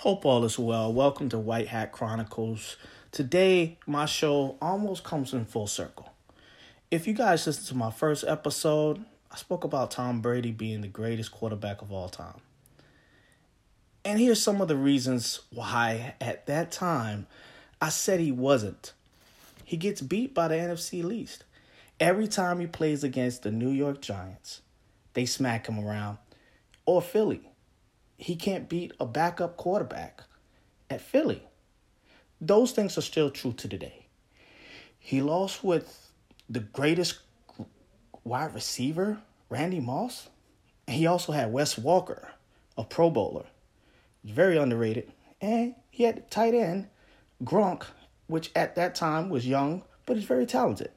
Hope all is well. Welcome to White Hat Chronicles. Today, my show almost comes in full circle. If you guys listened to my first episode, I spoke about Tom Brady being the greatest quarterback of all time. And here's some of the reasons why, at that time, I said he wasn't. He gets beat by the NFC least. Every time he plays against the New York Giants, they smack him around. Or Philly he can't beat a backup quarterback at Philly. Those things are still true to today. He lost with the greatest wide receiver, Randy Moss. And he also had Wes Welker, a Pro Bowler. Very underrated. And he had tight end, Gronk, which at that time was young, but he's very talented.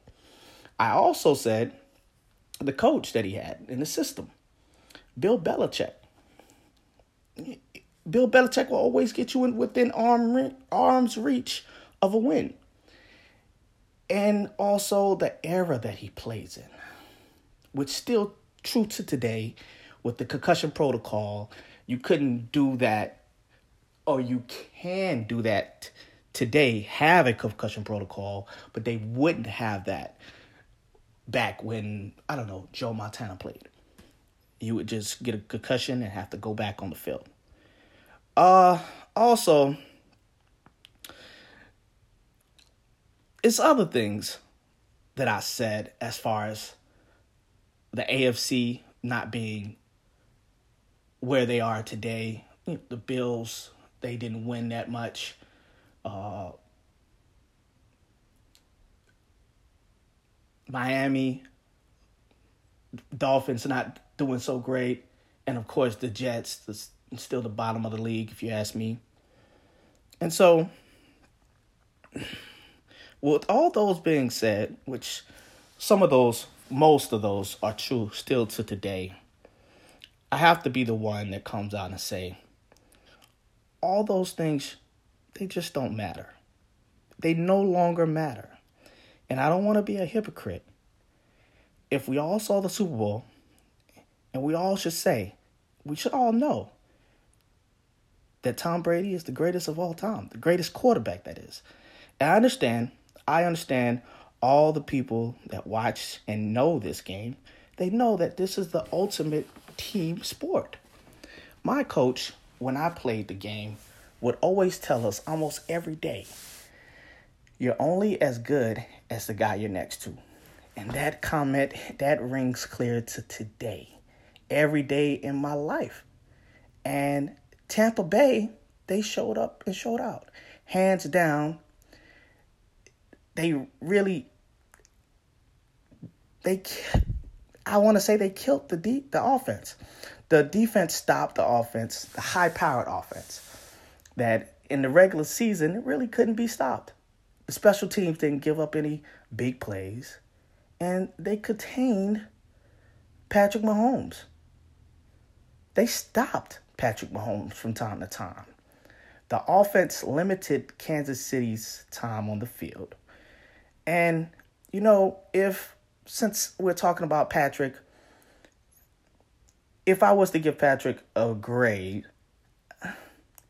I also said the coach that he had in the system, Bill Belichick. Bill Belichick will always get you in within arm arm's reach of a win. And also the era that he plays in, which still true to today with the concussion protocol. You couldn't do that, or you can do that today, have a concussion protocol, but they wouldn't have that back when, I don't know, Joe Montana played you would just get a concussion and have to go back on the field. Uh also it's other things that I said as far as the AFC not being where they are today. The Bills, they didn't win that much. Uh, Miami, Dolphins not doing so great, and of course the Jets, the, still the bottom of the league if you ask me. And so, with all those being said, which some of those, most of those are true still to today, I have to be the one that comes out and say, all those things, they just don't matter. They no longer matter. And I don't want to be a hypocrite if we all saw the Super Bowl, and we all should say, we should all know that Tom Brady is the greatest of all time, the greatest quarterback that is. And I understand, I understand all the people that watch and know this game, they know that this is the ultimate team sport. My coach, when I played the game, would always tell us almost every day, you're only as good as the guy you're next to. And that comment, that rings clear to today, every day in my life. And Tampa Bay, they showed up and showed out. Hands down, they really, they, I want to say they killed the de- the offense. The defense stopped the offense, the high powered offense that in the regular season it really couldn't be stopped. The special teams didn't give up any big plays and they contained Patrick Mahomes. They stopped Patrick Mahomes from time to time. The offense limited Kansas City's time on the field. And, you know, if, since we're talking about Patrick, if I was to give Patrick a grade,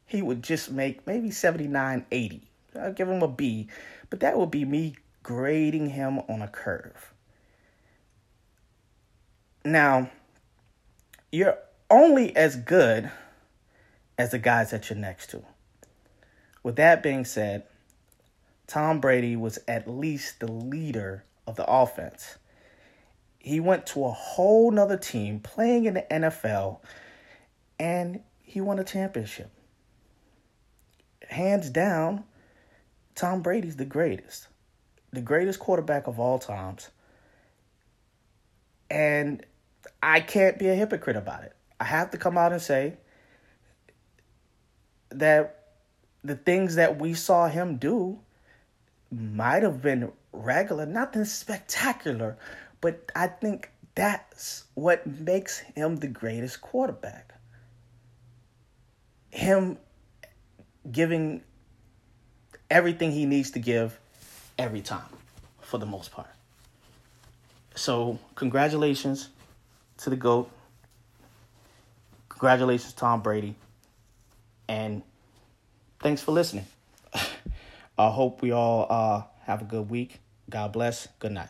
he would just make maybe 79, 80. I'll give him a B, but that would be me grading him on a curve. Now, you're only as good as the guys that you're next to. With that being said, Tom Brady was at least the leader of the offense. He went to a whole nother team playing in the NFL and he won a championship. Hands down, Tom Brady's the greatest. The greatest quarterback of all times. And I can't be a hypocrite about it. I have to come out and say that the things that we saw him do might have been regular, nothing spectacular, but I think that's what makes him the greatest quarterback. Him giving everything he needs to give every time, for the most part. So, congratulations to the GOAT. Congratulations, Tom Brady. And thanks for listening. I hope we all uh, have a good week. God bless. Good night.